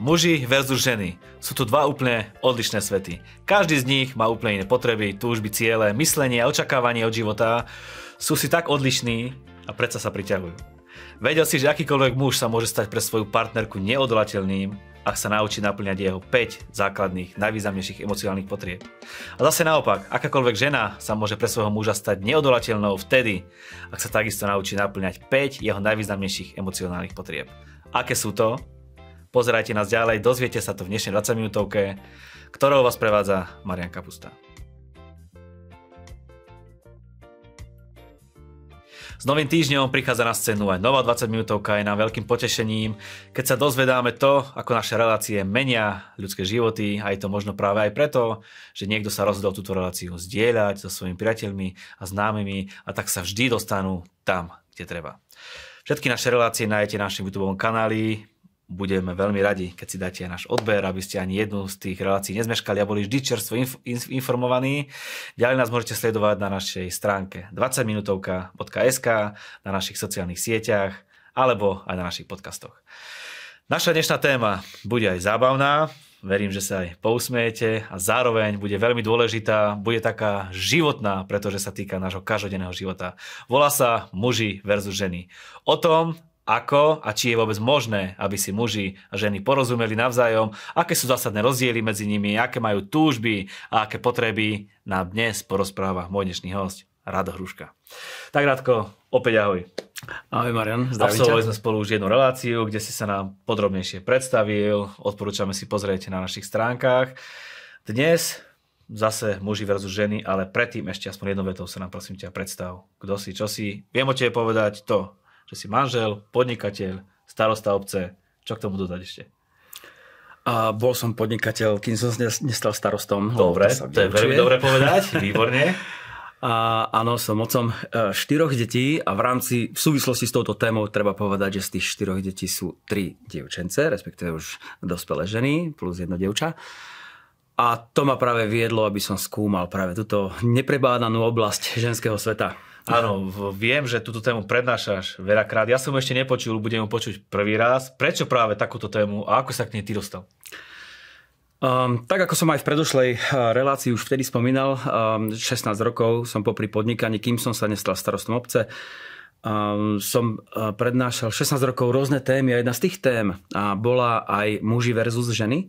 Muži versus ženy. Sú tu dva úplne odlišné svety. Každý z nich má úplne iné potreby, túžby, ciele, myslenie a očakávanie od života. Sú si tak odlišní a predsa sa priťahujú. Vedel si, že akýkoľvek muž sa môže stať pre svoju partnerku neodolateľným, ak sa naučí naplňať jeho 5 základných, najvýznamnejších emocionálnych potrieb. A zase naopak, akákoľvek žena sa môže pre svojho muža stať neodolateľnou vtedy, ak sa takisto naučí naplňať 5 jeho najvýznamnejších emocionálnych potrieb. Aké sú to? Pozerajte nás ďalej, dozviete sa to v dnešnej 20 minútovke, ktorou vás prevádza Marian Kapusta. S novým týždňom prichádza na scénu aj nová 20 minútovka, je nám veľkým potešením, keď sa dozvedáme to, ako naše relácie menia ľudské životy. A je to možno práve aj preto, že niekto sa rozhodol túto reláciu zdieľať so svojimi priateľmi a známymi a tak sa vždy dostanú tam, kde treba. Všetky naše relácie nájdete na našom YouTube kanáli, budeme veľmi radi, keď si dáte náš odber, aby ste ani jednu z tých relácií nezmeškali a boli vždy čerstvo inf- informovaní. Ďalej nás môžete sledovať na našej stránke 20minutovka.sk, na našich sociálnych sieťach alebo aj na našich podcastoch. Naša dnešná téma bude aj zábavná, verím, že sa aj pousmiete a zároveň bude veľmi dôležitá, bude taká životná, pretože sa týka nášho každodenného života. Volá sa muži versus ženy. O tom, ako a či je vôbec možné, aby si muži a ženy porozumeli navzájom, aké sú zásadné rozdiely medzi nimi, aké majú túžby a aké potreby nám dnes porozpráva môj dnešný host, Rado Hruška. Tak Radko, opäť ahoj. Ahoj Marian, zdravím Absolvovali sme spolu už jednu reláciu, kde si sa nám podrobnejšie predstavil, odporúčame si pozrieť na našich stránkach. Dnes zase muži versus ženy, ale predtým ešte aspoň jednou vetou sa nám prosím ťa predstav. Kto si, čo si. Viem o tebe povedať to, že si manžel, podnikateľ, starosta obce. Čo k tomu dodať ešte? A bol som podnikateľ, kým som nestal starostom. Dobre, to, to je veľmi dobre povedať, výborne. A áno, som otcom e, štyroch detí a v rámci, v súvislosti s touto témou treba povedať, že z tých štyroch detí sú tri dievčence, respektíve už dospelé ženy plus jedno dievča. A to ma práve viedlo, aby som skúmal práve túto neprebádanú oblasť ženského sveta. Áno, viem, že túto tému prednášaš veľakrát. Ja som ešte nepočul, budem ju počuť prvý raz. Prečo práve takúto tému a ako sa k nej ty dostal? Um, tak ako som aj v predošlej uh, relácii už vtedy spomínal, um, 16 rokov som popri podnikaní, kým som sa nestal starostom obce, um, som uh, prednášal 16 rokov rôzne témy a jedna z tých tém uh, bola aj muži versus ženy.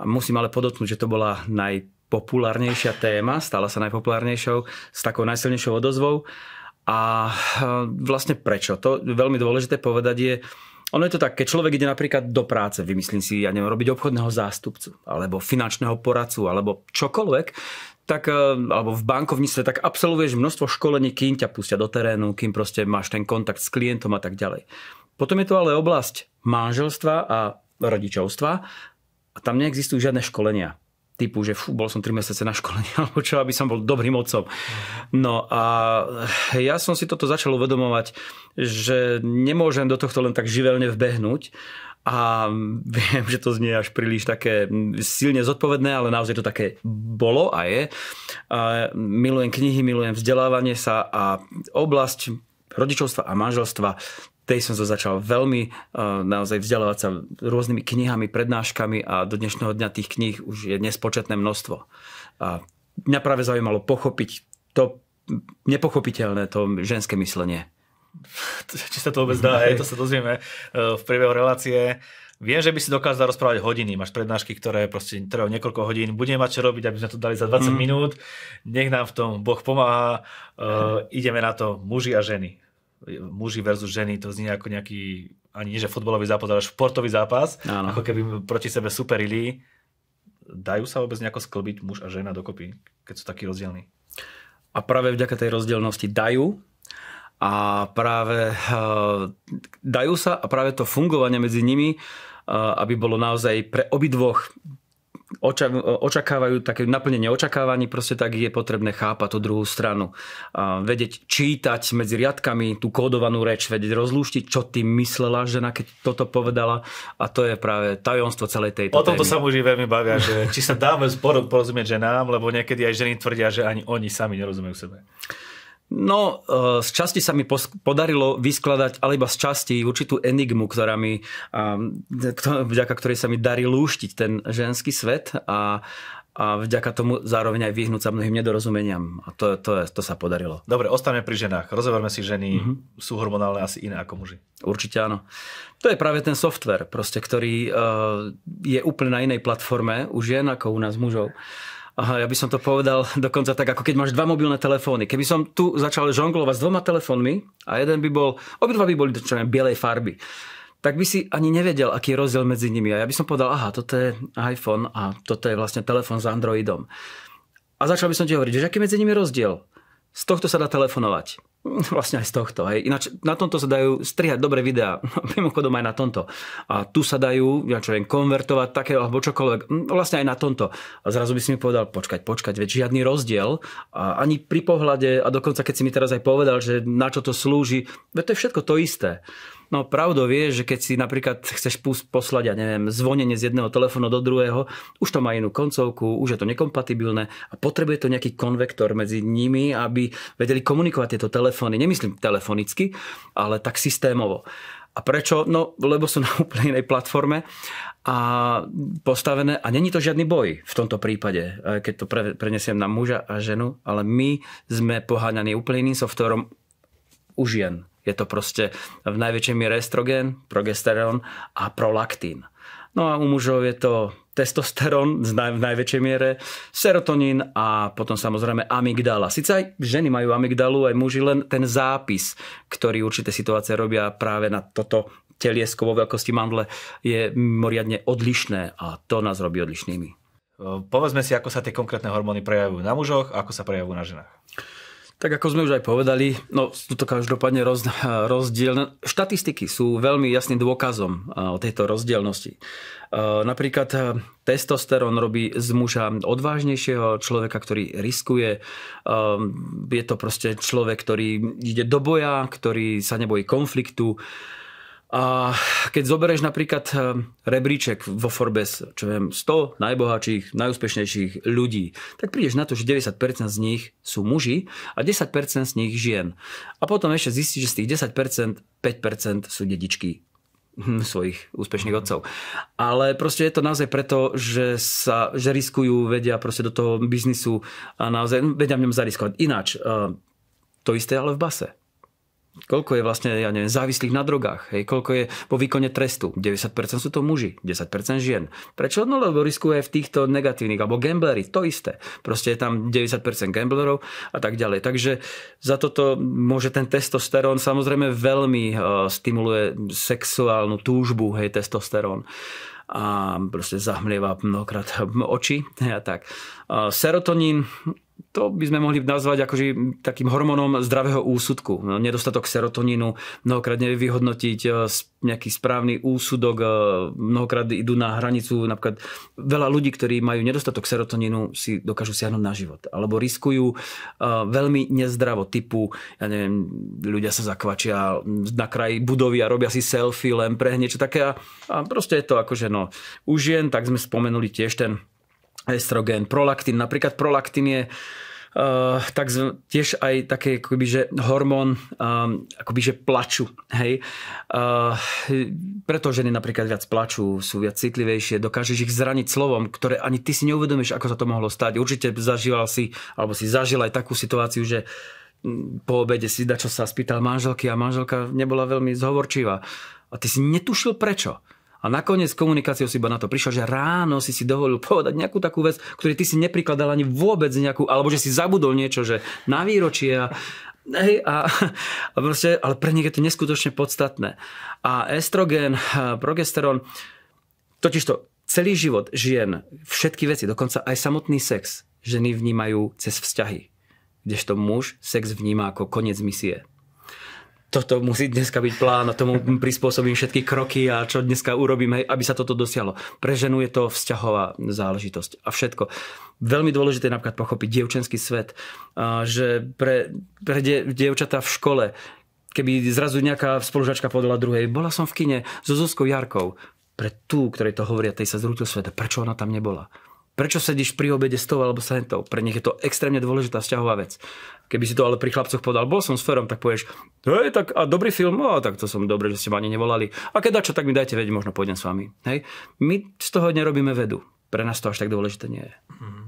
Musím ale podotknúť, že to bola naj najpopulárnejšia téma, stala sa najpopulárnejšou, s takou najsilnejšou odozvou. A e, vlastne prečo? To veľmi dôležité povedať je, ono je to tak, keď človek ide napríklad do práce, vymyslím si, ja neviem, robiť obchodného zástupcu, alebo finančného poradcu, alebo čokoľvek, tak, e, alebo v bankovníctve, tak absolvuješ množstvo školení, kým ťa pustia do terénu, kým proste máš ten kontakt s klientom a tak ďalej. Potom je tu ale oblasť manželstva a rodičovstva a tam neexistujú žiadne školenia typu, že fú, bol som 3 mesiace na školení, alebo čo, aby som bol dobrým otcom. No a ja som si toto začal uvedomovať, že nemôžem do tohto len tak živelne vbehnúť a viem, že to znie až príliš také silne zodpovedné, ale naozaj to také bolo a je. A milujem knihy, milujem vzdelávanie sa a oblasť rodičovstva a manželstva tej som sa začal veľmi uh, naozaj vzdelávať sa rôznymi knihami, prednáškami a do dnešného dňa tých kníh už je nespočetné množstvo. A mňa práve zaujímalo pochopiť to nepochopiteľné, to ženské myslenie. Či sa to vôbec dá, hej, to sa dozvieme uh, v priebehu relácie. Viem, že by si dokázal rozprávať hodiny. Máš prednášky, ktoré proste trvajú niekoľko hodín. Budeme mať čo robiť, aby sme to dali za 20 mm. minút. Nech nám v tom Boh pomáha. Uh, ideme na to muži a ženy muži versus ženy, to znie ako nejaký, ani nie že futbalový zápas, ale športový zápas, Áno. ako keby proti sebe superili. Dajú sa vôbec nejako sklbiť muž a žena dokopy, keď sú takí rozdielni? A práve vďaka tej rozdielnosti dajú, a práve uh, dajú sa a práve to fungovanie medzi nimi, uh, aby bolo naozaj pre obidvoch očakávajú také naplnenie očakávaní, proste tak je potrebné chápať tú druhú stranu. A vedieť čítať medzi riadkami tú kódovanú reč, vedieť rozlúštiť, čo tým myslela žena, keď toto povedala. A to je práve tajomstvo celej tejto O tomto témy. sa muži veľmi bavia, že či sa dáme porozumieť ženám, lebo niekedy aj ženy tvrdia, že ani oni sami nerozumejú sebe. No, e, z časti sa mi podarilo vyskladať, ale iba z časti, určitú enigmu, ktorá mi, vďaka ktorej sa mi darí lúštiť ten ženský svet a, a vďaka tomu zároveň aj vyhnúť sa mnohým nedorozumeniam. A to, to, to sa podarilo. Dobre, ostaneme pri ženách. Rozoberme si ženy. Mm-hmm. Sú hormonálne asi iné ako muži. Určite áno. To je práve ten software, proste, ktorý uh, je úplne na inej platforme u žien ako u nás mužov. Aha, ja by som to povedal dokonca tak, ako keď máš dva mobilné telefóny. Keby som tu začal žonglovať s dvoma telefónmi a jeden by bol, obidva by boli čo neviem, bielej farby, tak by si ani nevedel, aký je rozdiel medzi nimi. A ja by som povedal, aha, toto je iPhone a toto je vlastne telefón s Androidom. A začal by som ti hovoriť, že aký medzi nimi rozdiel. Z tohto sa dá telefonovať. Vlastne aj z tohto. Hej. Ináč na tomto sa dajú strihať dobré videá. Mimochodom aj na tomto. A tu sa dajú, ja čo viem, konvertovať také alebo čokoľvek. Hm, vlastne aj na tomto. A zrazu by si mi povedal, počkať, počkať, veď žiadny rozdiel. A ani pri pohľade, a dokonca keď si mi teraz aj povedal, že na čo to slúži, veď to je všetko to isté. No pravdou vie, že keď si napríklad chceš poslať, ja neviem, zvonenie z jedného telefónu do druhého, už to má inú koncovku, už je to nekompatibilné a potrebuje to nejaký konvektor medzi nimi, aby vedeli komunikovať tieto telefóny. Nemyslím telefonicky, ale tak systémovo. A prečo? No, lebo sú na úplne inej platforme a postavené a není to žiadny boj v tomto prípade, keď to pre, prenesiem na muža a ženu, ale my sme poháňaní úplne iným softverom u žien. Je to proste v najväčšej miere estrogen, progesterón a prolaktín. No a u mužov je to testosterón v najväčšej miere, serotonín a potom samozrejme amygdala. Sice aj ženy majú amygdalu, aj muži, len ten zápis, ktorý určité situácie robia práve na toto teliesko vo veľkosti mandle, je moriadne odlišné a to nás robí odlišnými. Povedzme si, ako sa tie konkrétne hormóny prejavujú na mužoch a ako sa prejavujú na ženách. Tak ako sme už aj povedali, no sú to každopádne roz, rozdielne. Štatistiky sú veľmi jasným dôkazom o tejto rozdielnosti. Napríklad testosterón robí z muža odvážnejšieho človeka, ktorý riskuje. Je to proste človek, ktorý ide do boja, ktorý sa nebojí konfliktu a keď zoberieš napríklad eh, rebríček vo Forbes, čo viem, 100 najbohatších, najúspešnejších ľudí, tak prídeš na to, že 90% z nich sú muži a 10% z nich žien. A potom ešte zistíš, že z tých 10% 5% sú dedičky hm, svojich úspešných otcov. Ale proste je to naozaj preto, že sa že riskujú, vedia proste do toho biznisu a naozaj vedia v ňom zariskovať. Ináč, eh, to isté ale v base. Koľko je vlastne, ja neviem, závislých na drogách, hej, koľko je po výkone trestu. 90% sú to muži, 10% žien. Prečo? No lebo riskuje v týchto negatívnych, alebo gamblery, to isté. Proste je tam 90% gamblerov a tak ďalej. Takže za toto môže ten testosterón samozrejme veľmi uh, stimuluje sexuálnu túžbu, hej, testosterón a proste zahmlieva mnohokrát oči a tak. Uh, serotonín to by sme mohli nazvať akože takým hormónom zdravého úsudku. No, nedostatok serotonínu mnohokrát nevie vyhodnotiť e, nejaký správny úsudok, e, mnohokrát idú na hranicu, napríklad veľa ľudí, ktorí majú nedostatok serotonínu, si dokážu siahnuť na život. Alebo riskujú e, veľmi nezdravo, typu, ja neviem, ľudia sa zakvačia na kraji budovy a robia si selfie len pre niečo také a, a proste je to akože no, u žien, tak sme spomenuli tiež ten estrogen, prolaktín. Napríklad prolaktín je Uh, tak tiež aj také akoby, že hormón um, akoby, že plaču. Hej? Uh, preto ženy napríklad viac plačú, sú viac citlivejšie, dokážeš ich zraniť slovom, ktoré ani ty si neuvedomíš, ako sa to mohlo stať. Určite zažíval si, alebo si zažil aj takú situáciu, že mm, po obede si da čo sa spýtal manželky a manželka nebola veľmi zhovorčivá. A ty si netušil prečo. A nakoniec komunikáciou si iba na to prišiel, že ráno si si dovolil povedať nejakú takú vec, ktorej ty si neprikladal ani vôbec nejakú, alebo že si zabudol niečo, že na výročie a, Hej, a, a proste, ale pre nich je to neskutočne podstatné. A estrogen, progesterón, totižto celý život žien, všetky veci, dokonca aj samotný sex, ženy vnímajú cez vzťahy. Kdežto muž sex vníma ako koniec misie toto musí dneska byť plán a tomu prispôsobím všetky kroky a čo dneska urobím, aby sa toto dosiahlo. Pre ženu je to vzťahová záležitosť a všetko. Veľmi dôležité je napríklad pochopiť dievčenský svet, že pre, pre dievčatá v škole, keby zrazu nejaká spolužačka povedala druhej, bola som v kine so Zuzkou Jarkou, pre tú, ktorej to hovoria, tej sa zrútil svet, prečo ona tam nebola? Prečo sedíš pri obede s tou alebo sa tou? Pre nich je to extrémne dôležitá vzťahová vec. Keby si to ale pri chlapcoch povedal, bol som s Ferom, tak povieš, hej, tak a dobrý film, no, tak to som dobre, že ste ma ani nevolali. A keď čo, tak mi dajte vedieť, možno pôjdem s vami. Hej. My z toho nerobíme vedu. Pre nás to až tak dôležité nie je. Mhm.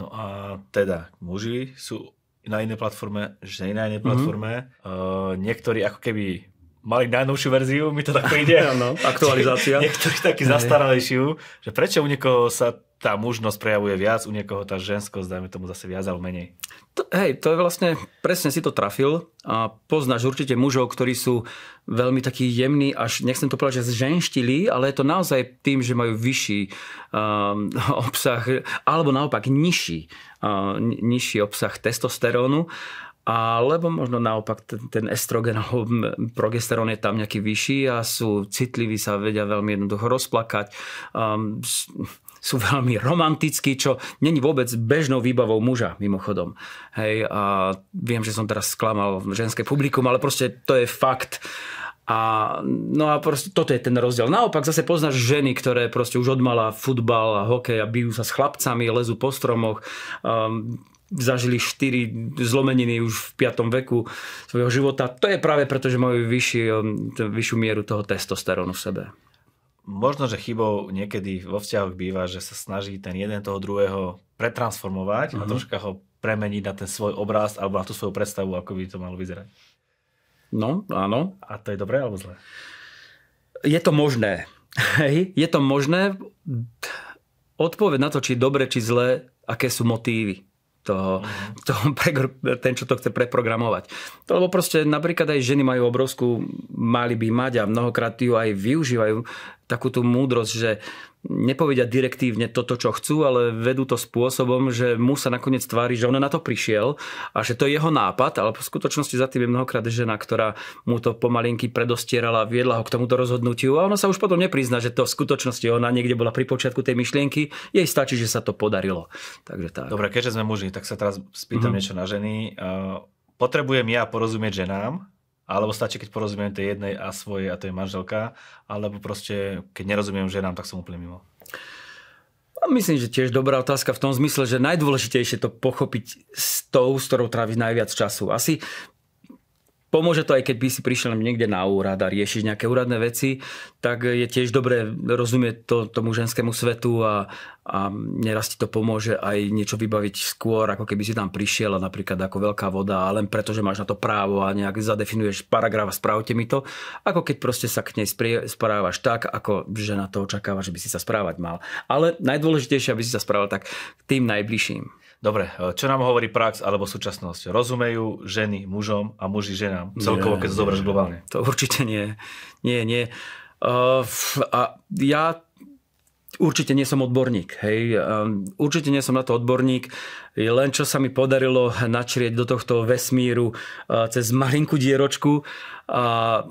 No a teda, muži sú na inej platforme, ženy na inej platforme. Mm-hmm. Uh, niektorí ako keby mali najnovšiu verziu, mi to tak príde. Áno, aktualizácia. Niektorí taký zastaralejšiu, že prečo u niekoho sa tá mužnosť prejavuje viac, u niekoho tá ženskosť, dajme tomu zase viac alebo menej. To, hej, to je vlastne, presne si to trafil a poznáš určite mužov, ktorí sú veľmi takí jemní, až nechcem to povedať, že zženštili, ale je to naozaj tým, že majú vyšší um, obsah, alebo naopak nižší, uh, nižší obsah testosterónu alebo možno naopak ten, ten estrogen alebo progesterón je tam nejaký vyšší a sú citliví, sa vedia veľmi jednoducho rozplakať. Um, sú veľmi romantickí, čo není vôbec bežnou výbavou muža, mimochodom. Hej, a viem, že som teraz sklamal ženské publikum, ale proste to je fakt. A, no a proste toto je ten rozdiel. Naopak zase poznáš ženy, ktoré proste už odmala futbal a hokej a bijú sa s chlapcami, lezú po stromoch. Um, zažili 4 zlomeniny už v 5. veku svojho života. To je práve preto, že majú vyšší, um, vyššiu mieru toho testosterónu v sebe. Možno, že chybou niekedy vo vzťahoch býva, že sa snaží ten jeden toho druhého pretransformovať mm-hmm. a mhm. troška ho premeniť na ten svoj obraz alebo na tú svoju predstavu, ako by to malo vyzerať. No, áno. A to je dobré alebo zlé? Je to možné. Je to možné. Odpoveď na to, či dobre, či zlé, aké sú motívy toho, mm. toho ten, čo to chce preprogramovať. To, lebo proste napríklad aj ženy majú obrovskú, mali by mať a mnohokrát ju aj využívajú takú tú múdrosť, že nepovedia direktívne toto, čo chcú, ale vedú to spôsobom, že mu sa nakoniec tvári, že on na to prišiel a že to je jeho nápad, ale v skutočnosti za tým je mnohokrát žena, ktorá mu to pomalinky predostierala, viedla ho k tomuto rozhodnutiu a ona sa už potom neprizná, že to v skutočnosti ona niekde bola pri počiatku tej myšlienky, jej stačí, že sa to podarilo. Takže tak. Dobre, keďže sme muži, tak sa teraz spýtam mm-hmm. niečo na ženy. Potrebujem ja porozumieť ženám, alebo stačí, keď porozumiem tej jednej a svojej a to je manželka, alebo proste, keď nerozumiem ženám, tak som úplne mimo. Myslím, že tiež dobrá otázka v tom zmysle, že najdôležitejšie to pochopiť s tou, s ktorou tráviš najviac času. Asi Pomôže to aj keď by si prišiel niekde na úrad a riešiš nejaké úradné veci, tak je tiež dobré rozumieť to, tomu ženskému svetu a, a neraz ti to pomôže aj niečo vybaviť skôr, ako keby si tam prišiel a napríklad ako veľká voda a len preto, že máš na to právo a nejak zadefinuješ paragraf a správte mi to, ako keď proste sa k nej správaš tak, ako žena to očakáva, že by si sa správať mal. Ale najdôležitejšie, aby si sa správal tak tým najbližším. Dobre, čo nám hovorí prax alebo súčasnosť? Rozumejú ženy mužom a muži ženám? Celkovo, keď to zoberieš globálne. To určite nie. Nie, nie. Uh, a ja určite nie som odborník. Hej. Uh, určite nie som na to odborník. Len čo sa mi podarilo načrieť do tohto vesmíru uh, cez malinkú dieročku. Uh,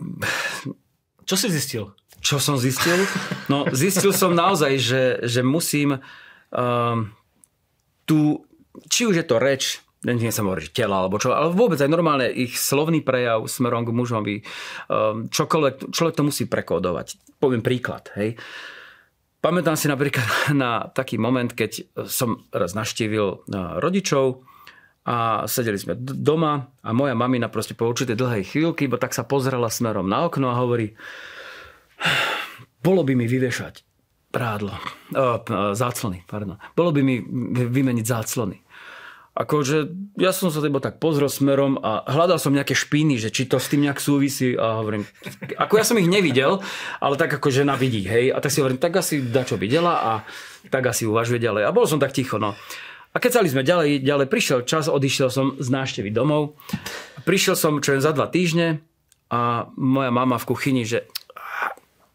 čo si zistil? Čo som zistil? No, zistil som naozaj, že, že musím uh, tú či už je to reč, nie sa hovorí, tela alebo čo, ale vôbec aj normálne ich slovný prejav smerom k mužovi, um, čokoľvek, človek to musí prekódovať. Poviem príklad, hej. Pamätám si napríklad na taký moment, keď som raz naštívil uh, rodičov a sedeli sme doma a moja mamina proste po určitej dlhej chvíľky, bo tak sa pozrela smerom na okno a hovorí, bolo by mi vyvešať prádlo, uh, záclony, pardon. Bolo by mi vymeniť záclony akože ja som sa teba tak pozrel smerom a hľadal som nejaké špíny, že či to s tým nejak súvisí a hovorím, ako ja som ich nevidel, ale tak ako žena vidí, hej, a tak si hovorím, tak asi da čo videla a tak asi uvažuje ďalej. A bol som tak ticho, no. A keď sme ďalej, ďalej prišiel čas, odišiel som z návštevy domov. Prišiel som čo len za dva týždne a moja mama v kuchyni, že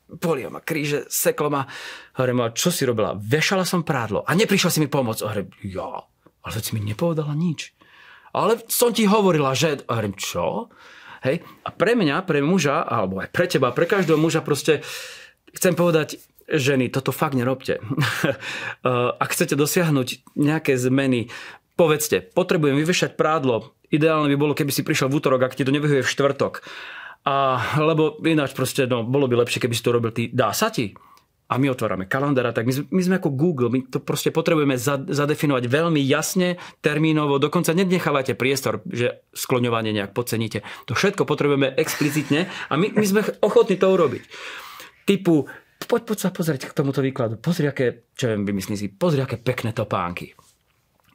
boli ma kríže, seklo ma. Hovorím, čo si robila? Vešala som prádlo a neprišla si mi pomôcť. Hovorím, ja, ale si mi nepovedala nič. Ale som ti hovorila, že... A hovorím, čo? Hej? A pre mňa, pre muža, alebo aj pre teba, pre každého muža proste chcem povedať, ženy, toto fakt nerobte. Ak chcete dosiahnuť nejaké zmeny, povedzte, potrebujem vyvešať prádlo. Ideálne by bolo, keby si prišiel v útorok, ak ti to nevyhuje v štvrtok. A, lebo ináč proste, no, bolo by lepšie, keby si to robil ty. Dá sa ti? A my otvárame kalendára, tak my, my sme ako Google, my to proste potrebujeme zadefinovať veľmi jasne, termínovo, dokonca nenechávate priestor, že skloňovanie nejak podceníte. To všetko potrebujeme explicitne a my, my sme ochotní to urobiť. Typu, poď, poď sa pozrieť k tomuto výkladu, pozri, aké, čo viem, vymyslí si, pozri, aké pekné topánky.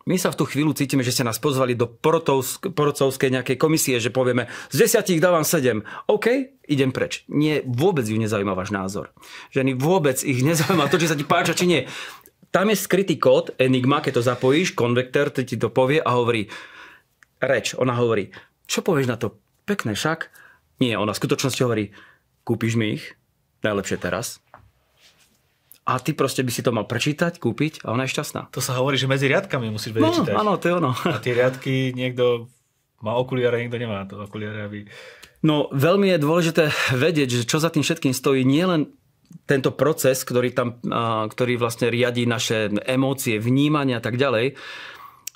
My sa v tú chvíľu cítime, že ste nás pozvali do porodcovskej nejakej komisie, že povieme, z desiatich dávam sedem. OK, idem preč. Nie, vôbec ju nezaujíma váš názor. Ženy vôbec ich nezaujíma to, či sa ti páča, či nie. Tam je skrytý kód, Enigma, keď to zapojíš, konvektor ti to povie a hovorí, reč, ona hovorí, čo povieš na to? Pekné však? Nie, ona v skutočnosti hovorí, kúpiš mi ich? Najlepšie teraz a ty proste by si to mal prečítať, kúpiť a ona je šťastná. To sa hovorí, že medzi riadkami musíš vedieť no, čítať. Áno, to je ono. A tie riadky niekto má okuliare, niekto nemá to okuliare, aby... No veľmi je dôležité vedieť, že čo za tým všetkým stojí nielen tento proces, ktorý tam, ktorý vlastne riadí naše emócie, vnímania a tak ďalej.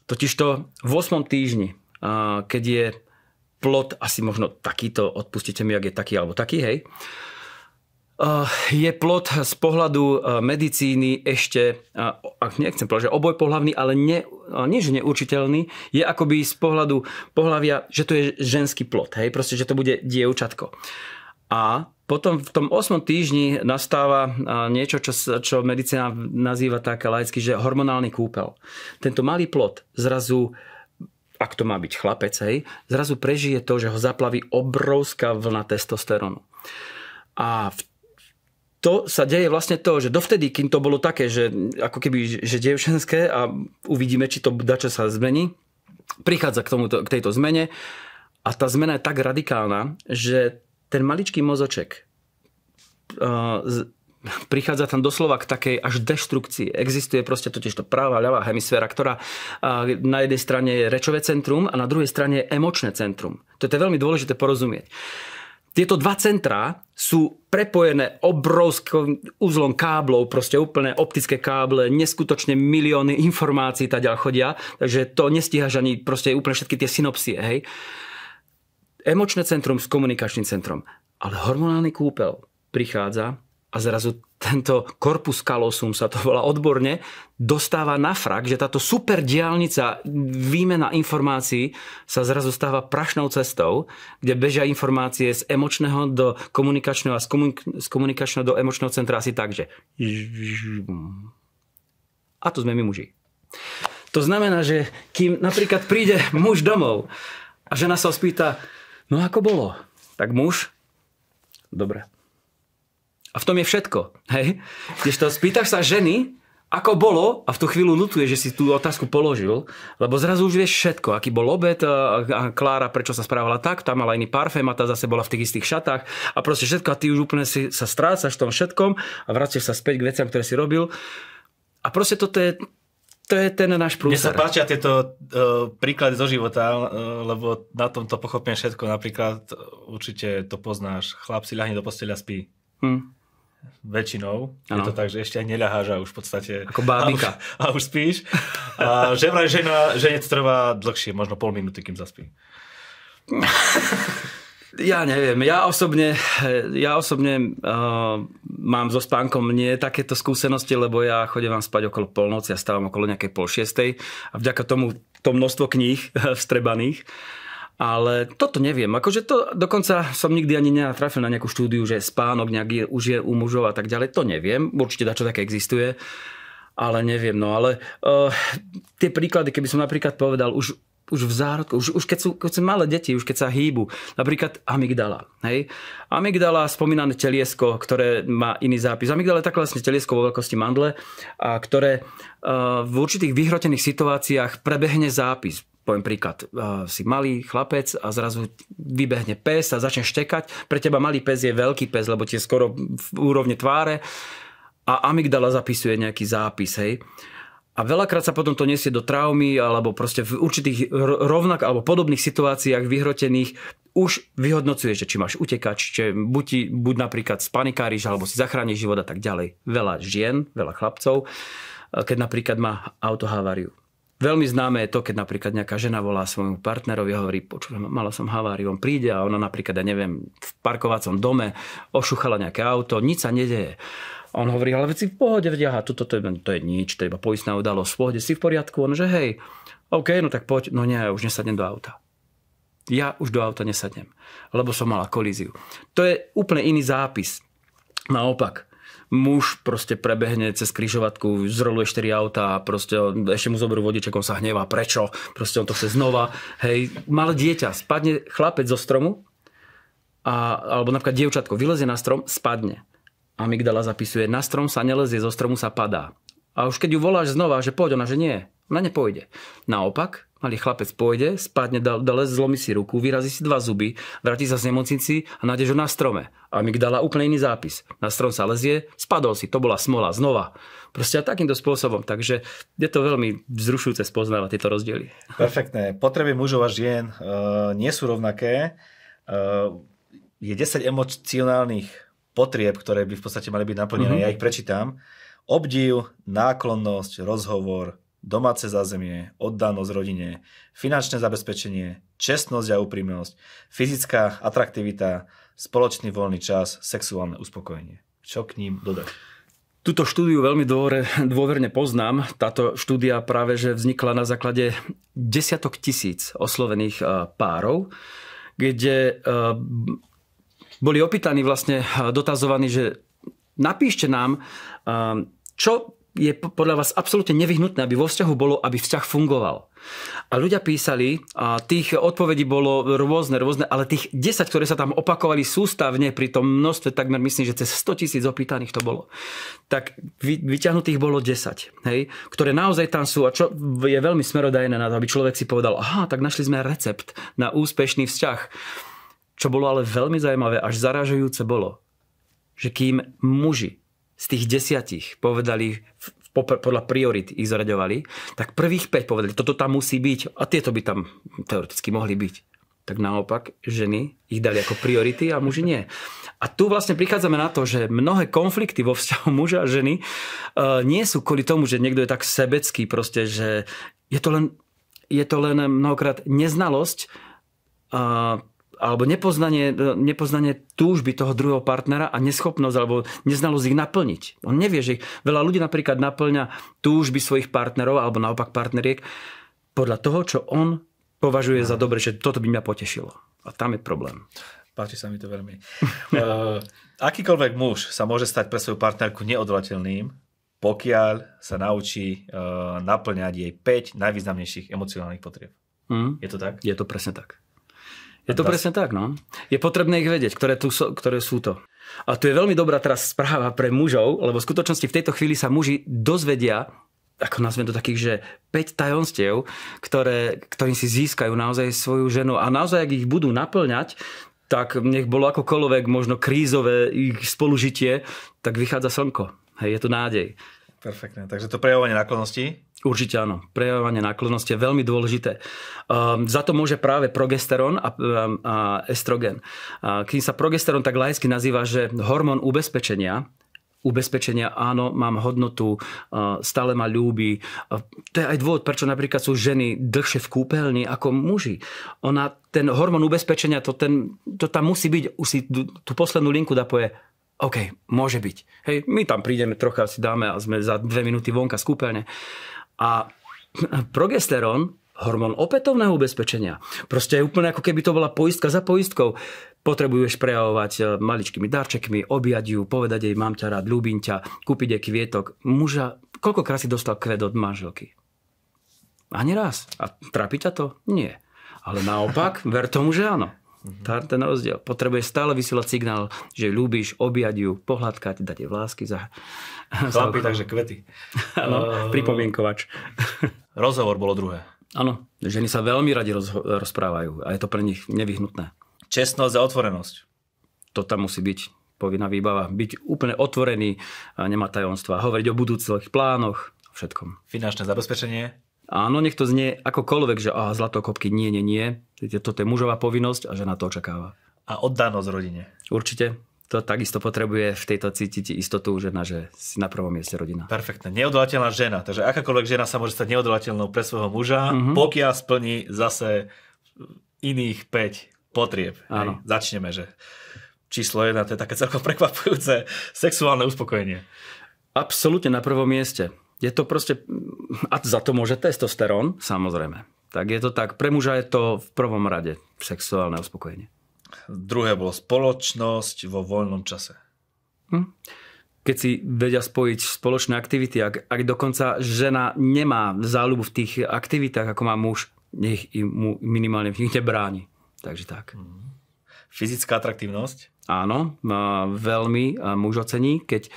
Totižto v 8. týždni, keď je plot asi možno takýto, odpustite mi, ak je taký alebo taký, hej, je plot z pohľadu eh, medicíny ešte, eh, ak nechcem povedať, že oboj pohľavný, ale nie, nie že neurčiteľný, je akoby z pohľadu pohľavia, že to je ženský plot, hej, proste, že to bude dievčatko. A potom v tom 8. týždni nastáva niečo, čo, čo medicína nazýva tak laicky, že hormonálny kúpel. Tento malý plot zrazu ak to má byť chlapec, hej, zrazu prežije to, že ho zaplaví obrovská vlna testosterónu. A v to sa deje vlastne to, že dovtedy, kým to bolo také, že ako keby, že dievčenské a uvidíme, či to dačo sa zmení, prichádza k, tomuto, k tejto zmene a tá zmena je tak radikálna, že ten maličký mozoček uh, z, prichádza tam doslova k takej až deštrukcii. Existuje proste totiž to práva, ľavá hemisféra, ktorá uh, na jednej strane je rečové centrum a na druhej strane je emočné centrum. To je veľmi dôležité porozumieť. Tieto dva centrá sú prepojené obrovským úzlom káblov, proste úplne optické káble, neskutočne milióny informácií ďal chodia, takže to nestíhaš ani proste úplne všetky tie synopsie, hej. Emočné centrum s komunikačným centrom. Ale hormonálny kúpel prichádza a zrazu tento korpus kalosum sa to volá odborne, dostáva na frak, že táto super diálnica výmena informácií sa zrazu stáva prašnou cestou, kde bežia informácie z emočného do komunikačného a z, komunik- z komunikačného do emočného centra asi tak, že a to sme my muži. To znamená, že kým napríklad príde muž domov a žena sa spýta, no ako bolo? Tak muž, dobre, a v tom je všetko. Hej? Když to spýtaš sa ženy, ako bolo, a v tú chvíľu nutuje, že si tú otázku položil, lebo zrazu už vieš všetko, aký bol obed a, a Klára prečo sa správala tak, tam mala iný parfém a tá zase bola v tých istých šatách a proste všetko a ty už úplne si sa strácaš v tom všetkom a vraciaš sa späť k veciam, ktoré si robil. A proste toto je, to je ten náš prúser. Mne sa páčia tieto uh, príklady zo života, uh, lebo na tom to pochopím všetko. Napríklad, uh, určite to poznáš, chlap si ľahne do posteľa spí. Hm väčšinou. Ano. Je to tak, že ešte aj neľaháš a už v podstate... Ako bábika. A, a už spíš. A že vraj žena, ženec trvá dlhšie, možno pol minúty, kým zaspí. Ja neviem, ja osobne, ja osobne uh, mám so spánkom nie takéto skúsenosti, lebo ja chodím vám spať okolo polnoci a stávam okolo nejakej pol šiestej a vďaka tomu to množstvo kníh vstrebaných ale toto neviem. Akože to dokonca som nikdy ani nenatrafil na nejakú štúdiu, že spánok nejak je, už je u mužov a tak ďalej. To neviem. Určite dačo také existuje. Ale neviem. No ale uh, tie príklady, keby som napríklad povedal, už už v zárodku, už, už keď, sú, keď sú malé deti, už keď sa hýbu, napríklad amygdala. Hej? Amygdala, spomínané teliesko, ktoré má iný zápis. Amygdala je také vlastne teliesko vo veľkosti mandle, a ktoré uh, v určitých vyhrotených situáciách prebehne zápis poviem príklad, si malý chlapec a zrazu vybehne pes a začne štekať. Pre teba malý pes je veľký pes, lebo ti je skoro v úrovni tváre a amygdala zapisuje nejaký zápis, hej. A veľakrát sa potom to nesie do traumy alebo proste v určitých rovnak alebo podobných situáciách vyhrotených už vyhodnocuje, že či máš utekať, či buď, buď napríklad spanikáriš alebo si zachrániš život a tak ďalej. Veľa žien, veľa chlapcov, keď napríklad má autohaváriu Veľmi známe je to, keď napríklad nejaká žena volá svojmu partnerovi a hovorí, počujem, mala som haváriu, on príde a ona napríklad, ja neviem, v parkovacom dome ošuchala nejaké auto, nič sa nedeje. On hovorí, ale veci v pohode, vedia, aha, toto to, je, to je nič, to je iba poistná udalosť, v pohode, si v poriadku. On, že hej, OK, no tak poď, no nie, už nesadnem do auta. Ja už do auta nesadnem, lebo som mala kolíziu. To je úplne iný zápis. Naopak, muž proste prebehne cez križovatku, zroluje 4 auta a proste ešte mu zoberú vodiček, on sa hnevá, prečo? Proste on to chce znova. Hej, malé dieťa, spadne chlapec zo stromu, a, alebo napríklad dievčatko vylezie na strom, spadne. Amygdala zapisuje, na strom sa nelezie, zo stromu sa padá. A už keď ju voláš znova, že poď, ona, že nie, ona nepôjde. Naopak, malý chlapec pôjde, spadne do les, zlomí si ruku, vyrazí si dva zuby, vráti sa z nemocnici a nájde, že na strome. A mi dala úplne iný zápis. Na strom sa lezie, spadol si, to bola smola, znova. Proste a takýmto spôsobom. Takže je to veľmi vzrušujúce spoznávať tieto rozdiely. Perfektné. Potreby mužov a žien uh, nie sú rovnaké. Uh, je 10 emocionálnych potrieb, ktoré by v podstate mali byť naplnené. Mm-hmm. Ja ich prečítam. Obdiv, náklonnosť, rozhovor, domáce zázemie, oddanosť rodine, finančné zabezpečenie, čestnosť a úprimnosť, fyzická atraktivita, spoločný voľný čas, sexuálne uspokojenie. Čo k ním dodať? Túto štúdiu veľmi dôverne, dôverne poznám. Táto štúdia práve že vznikla na základe desiatok tisíc oslovených eh, párov, kde eh, boli opýtaní vlastne eh, dotazovaní, že napíšte nám, čo je podľa vás absolútne nevyhnutné, aby vo vzťahu bolo, aby vzťah fungoval. A ľudia písali, a tých odpovedí bolo rôzne, rôzne, ale tých 10, ktoré sa tam opakovali sústavne pri tom množstve, takmer myslím, že cez 100 tisíc opýtaných to bolo, tak vyťahnutých bolo 10, hej, ktoré naozaj tam sú a čo je veľmi smerodajné na to, aby človek si povedal, aha, tak našli sme recept na úspešný vzťah. Čo bolo ale veľmi zaujímavé, až zaražujúce bolo, že kým muži z tých desiatich povedali podľa priorit ich zaraďovali, tak prvých 5 povedali, toto tam musí byť a tieto by tam teoreticky mohli byť. Tak naopak, ženy ich dali ako priority a muži nie. A tu vlastne prichádzame na to, že mnohé konflikty vo vzťahu muža a ženy uh, nie sú kvôli tomu, že niekto je tak sebecký, proste, že je to len, je to len mnohokrát neznalosť uh, alebo nepoznanie, nepoznanie túžby toho druhého partnera a neschopnosť alebo neznalosť ich naplniť. On nevie, že ich, veľa ľudí napríklad naplňa túžby svojich partnerov alebo naopak partneriek podľa toho, čo on považuje za dobre, že toto by mňa potešilo. A tam je problém. Páči sa mi to veľmi. uh, akýkoľvek muž sa môže stať pre svoju partnerku neodolateľným, pokiaľ sa naučí uh, naplňať jej 5 najvýznamnejších emocionálnych potrieb. Mm. Je to tak? Je to presne tak. Je to presne tak, no. Je potrebné ich vedieť, ktoré, tu sú, ktoré sú to. A tu je veľmi dobrá teraz správa pre mužov, lebo v skutočnosti v tejto chvíli sa muži dozvedia, ako nazvem to takých, že 5 tajomstiev, ktoré, ktorým si získajú naozaj svoju ženu a naozaj, ak ich budú naplňať, tak nech bolo akokoľvek možno krízové ich spolužitie, tak vychádza slnko. Hej, je tu nádej. Perfektné. Takže to prejavovanie náklonnosti Určite áno. Prejavovanie náklonnosti je veľmi dôležité. Um, za to môže práve progesterón a, um, a estrogen. Uh, kým sa progesterón tak laicky nazýva, že hormón ubezpečenia, ubezpečenia, áno, mám hodnotu, uh, stále ma ľúbi. Uh, to je aj dôvod, prečo napríklad sú ženy dlhšie v kúpeľni ako muži. Ona, ten hormón ubezpečenia, to, ten, to tam musí byť, už si tú poslednú linku dá poje, OK, môže byť. Hej, my tam prídeme, trocha si dáme a sme za dve minúty vonka z kúpeľne. A progesterón, hormón opätovného ubezpečenia, proste je úplne ako keby to bola poistka za poistkou. Potrebuješ prejavovať e, maličkými darčekmi, objať ju, povedať jej, mám ťa rád, ľúbim ťa, kúpiť jej kvietok. Muža, koľkokrát si dostal kvet od manželky? Ani raz. A trápi ťa to? Nie. Ale naopak, ver tomu, že áno. Mm-hmm. Tá, ten rozdiel. Potrebuješ stále vysielať signál, že ľúbiš, objať ju, pohľadkať, dať jej vlásky za... Chlapi, takže kvety. Áno, uh, pripomienkovač. rozhovor bolo druhé. Áno, ženy sa veľmi radi roz, rozprávajú a je to pre nich nevyhnutné. Čestnosť a otvorenosť. To tam musí byť povinná výbava. Byť úplne otvorený, nemá tajomstva. Hovoriť o budúcich plánoch, všetkom. Finančné zabezpečenie. Áno, nech to znie akokoľvek, že aha, zlatokopky nie, nie, nie. Toto je mužová povinnosť a žena to očakáva. A oddanosť rodine. Určite. To takisto potrebuje v tejto cítiť istotu žena, že si na prvom mieste rodina. Perfektne. Neodolateľná žena. Takže akákoľvek žena sa môže stať neodolateľnou pre svojho muža, mm-hmm. pokiaľ splní zase iných 5 potrieb. Áno. Hej, začneme, že číslo jedna, to je také celkom prekvapujúce sexuálne uspokojenie. Absolútne na prvom mieste. Je to proste, a za to môže testosterón, samozrejme. Tak je to tak, pre muža je to v prvom rade sexuálne uspokojenie. Druhé bolo spoločnosť vo voľnom čase. Hm? Keď si vedia spojiť spoločné aktivity, ak, ak dokonca žena nemá záľubu v tých aktivitách, ako má muž, nech im mu minimálne v nich nebráni. Takže tak. Mhm. Fyzická atraktívnosť? Áno, veľmi muž ocení, keď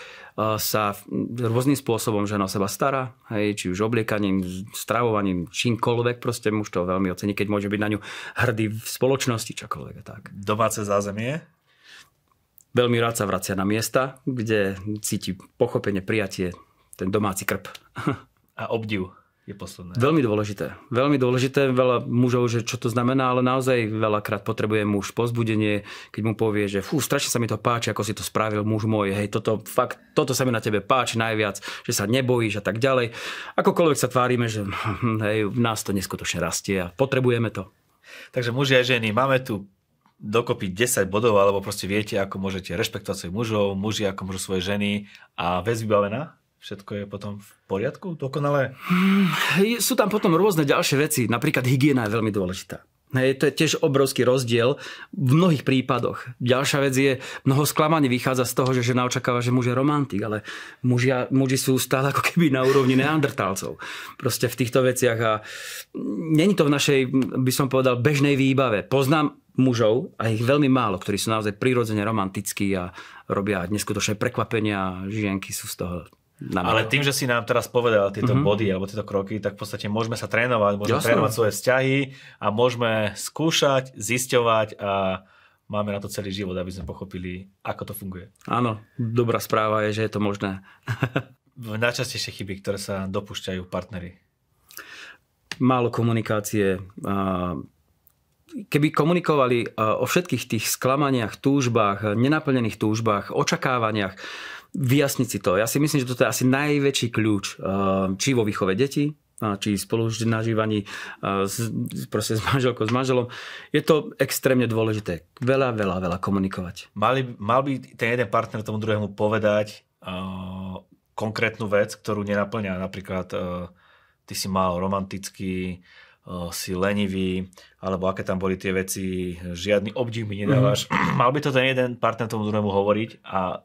sa rôznym spôsobom žena o seba stará, hej, či už obliekaním, stravovaním, čímkoľvek, proste muž to veľmi ocení, keď môže byť na ňu hrdý v spoločnosti, čokoľvek. Tak. Domáce zázemie? Veľmi rád sa vracia na miesta, kde cíti pochopenie, prijatie, ten domáci krp. A obdiv je posledné. Veľmi dôležité. Veľmi dôležité. Veľa mužov, že čo to znamená, ale naozaj veľakrát potrebuje muž pozbudenie, keď mu povie, že fú, strašne sa mi to páči, ako si to spravil muž môj, hej, toto, fakt, toto sa mi na tebe páči najviac, že sa nebojíš a tak ďalej. Akokoľvek sa tvárime, že hej, v nás to neskutočne rastie a potrebujeme to. Takže muži a ženy, máme tu dokopy 10 bodov, alebo proste viete, ako môžete rešpektovať svojich mužov, muži ako môžu svoje ženy a vec vybavená? Všetko je potom v poriadku, dokonale? Hmm, sú tam potom rôzne ďalšie veci, napríklad hygiena je veľmi dôležitá. Hej, to je tiež obrovský rozdiel v mnohých prípadoch. Ďalšia vec je, mnoho sklamaní vychádza z toho, že žena očakáva, že muž je romantik, ale muži, muži sú stále ako keby na úrovni neandertálcov. Proste v týchto veciach a není to v našej, by som povedal, bežnej výbave. Poznám mužov, a ich veľmi málo, ktorí sú naozaj prirodzene romantickí a robia neskutočné prekvapenia žienky sú z toho ale tým, že si nám teraz povedal tieto mm-hmm. body alebo tieto kroky, tak v podstate môžeme sa trénovať, môžeme Jasne. trénovať svoje vzťahy a môžeme skúšať, zisťovať a máme na to celý život, aby sme pochopili, ako to funguje. Áno, dobrá správa je, že je to možné. Najčastejšie chyby, ktoré sa dopúšťajú partnery? Málo komunikácie. Keby komunikovali o všetkých tých sklamaniach, túžbách, nenaplnených túžbách, očakávaniach, vyjasniť si to. Ja si myslím, že toto je asi najväčší kľúč, eh, či vo výchove detí, či spolu nažívaní eh, s, proste s manželkou, s manželom. Je to extrémne dôležité. Veľa, veľa, veľa komunikovať. Mali, mal by ten jeden partner tomu druhému povedať uh, konkrétnu vec, ktorú nenaplňa. Napríklad uh, ty si mal romantický, uh, si lenivý, alebo aké tam boli tie veci, žiadny obdiv mi nedávaš. Mm-hmm. Mal by to ten jeden partner tomu druhému hovoriť a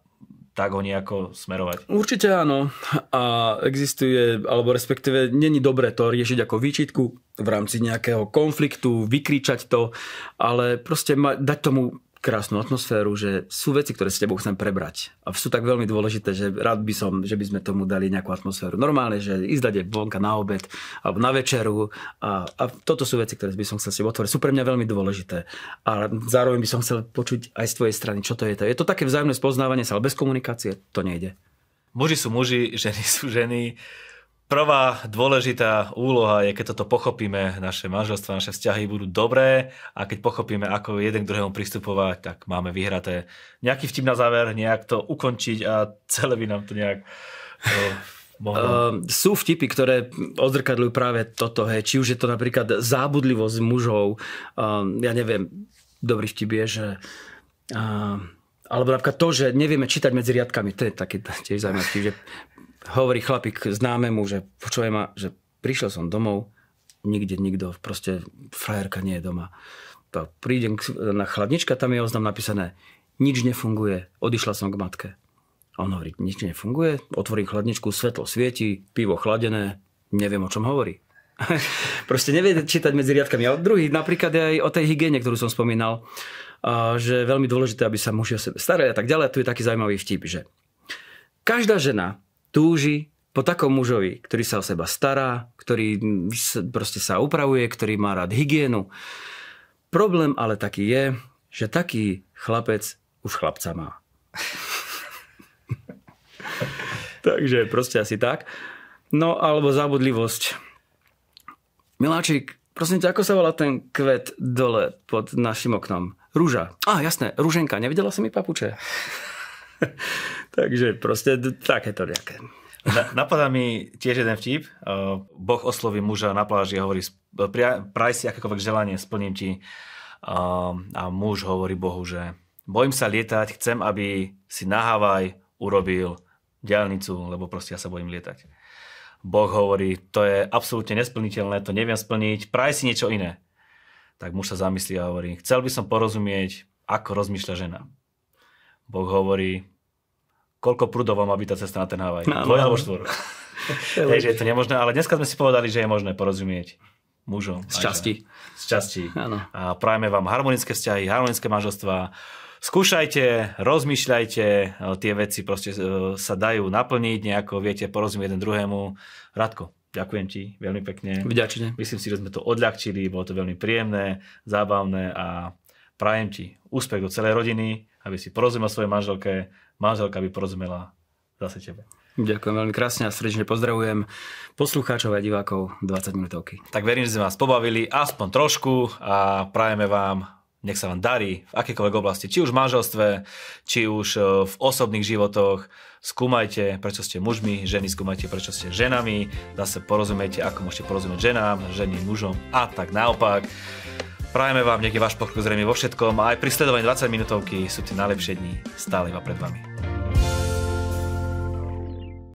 tak ho nejako smerovať. Určite áno. A existuje, alebo respektíve není dobré to riešiť ako výčitku v rámci nejakého konfliktu, vykričať to, ale proste ma, dať tomu krásnu atmosféru, že sú veci, ktoré s tebou chcem prebrať. A sú tak veľmi dôležité, že rád by som, že by sme tomu dali nejakú atmosféru. Normálne, že ísť dať vonka na obed alebo na večeru. A, a toto sú veci, ktoré by som chcel si otvoriť. Sú pre mňa veľmi dôležité. A zároveň by som chcel počuť aj z tvojej strany, čo to je. Je to také vzájomné spoznávanie sa, ale bez komunikácie to nejde. Muži sú muži, ženy sú ženy prvá dôležitá úloha je, keď toto pochopíme, naše manželstva, naše vzťahy budú dobré a keď pochopíme, ako jeden k druhému pristupovať, tak máme vyhraté. Nejaký vtip na záver, nejak to ukončiť a celé by nám to nejak... Uh, sú vtipy, ktoré odzrkadľujú práve toto, hej. či už je to napríklad zábudlivosť mužov, uh, ja neviem, dobrý vtip je, že uh, alebo napríklad to, že nevieme čítať medzi riadkami, to je taký tiež zaujímavý, že hovorí chlapík známemu, že počuje ma, že prišiel som domov, nikde nikto, proste frajerka nie je doma. Prídem na chladnička, tam je oznam napísané, nič nefunguje, odišla som k matke. On hovorí, nič nefunguje, otvorím chladničku, svetlo svieti, pivo chladené, neviem o čom hovorí. Proste nevie čítať medzi riadkami. A druhý napríklad aj o tej hygiene, ktorú som spomínal, že je veľmi dôležité, aby sa muži o sebe starali a tak ďalej. Tu je taký zaujímavý vtip, že každá žena túži po takom mužovi, ktorý sa o seba stará, ktorý proste sa upravuje, ktorý má rád hygienu. Problém ale taký je, že taký chlapec už chlapca má. Takže proste asi tak. No alebo zábudlivosť. Miláčik, prosím ťa, ako sa volá ten kvet dole pod našim oknom? Rúža. Á, jasné, rúženka. Nevidela si mi papuče? Takže proste takéto nejaké. Na, napadá mi tiež jeden vtip. Boh osloví muža na pláži a hovorí, praj si akékoľvek želanie, splním ti. A muž hovorí Bohu, že bojím sa lietať, chcem, aby si na Havaj urobil diálnicu, lebo proste ja sa bojím lietať. Boh hovorí, to je absolútne nesplniteľné, to neviem splniť, praj si niečo iné. Tak muž sa zamyslí a hovorí, chcel by som porozumieť, ako rozmýšľa žena. Boh hovorí, koľko prúdov má byť tá cesta na ten Havaj? No, Dvoj alebo štvor. Hej, že je to nemožné, ale dneska sme si povedali, že je možné porozumieť mužom. Z časti. Z časti. A prajeme vám harmonické vzťahy, harmonické manželstva, skúšajte, rozmýšľajte, e, tie veci proste e, sa dajú naplniť nejako, viete, porozumieť jeden druhému. Radko, ďakujem ti veľmi pekne. Vďačne. Myslím si, že sme to odľahčili, bolo to veľmi príjemné, zábavné a prajem ti úspech do celej rodiny, aby si porozumel svojej manželke, manželka by porozumela zase tebe. Ďakujem veľmi krásne a srdečne pozdravujem poslucháčov a divákov 20 minútovky. Tak verím, že sme vás pobavili aspoň trošku a prajeme vám nech sa vám darí v akékoľvek oblasti, či už v manželstve, či už e, v osobných životoch. Skúmajte, prečo ste mužmi, ženy skúmajte, prečo ste ženami. Zase porozumejte, ako môžete porozumieť ženám, ženy mužom a tak naopak. Prajeme vám, nech je váš pokrok zrejme vo všetkom a aj pri sledovaní 20 minútovky sú tie najlepšie dni stále iba pred vami.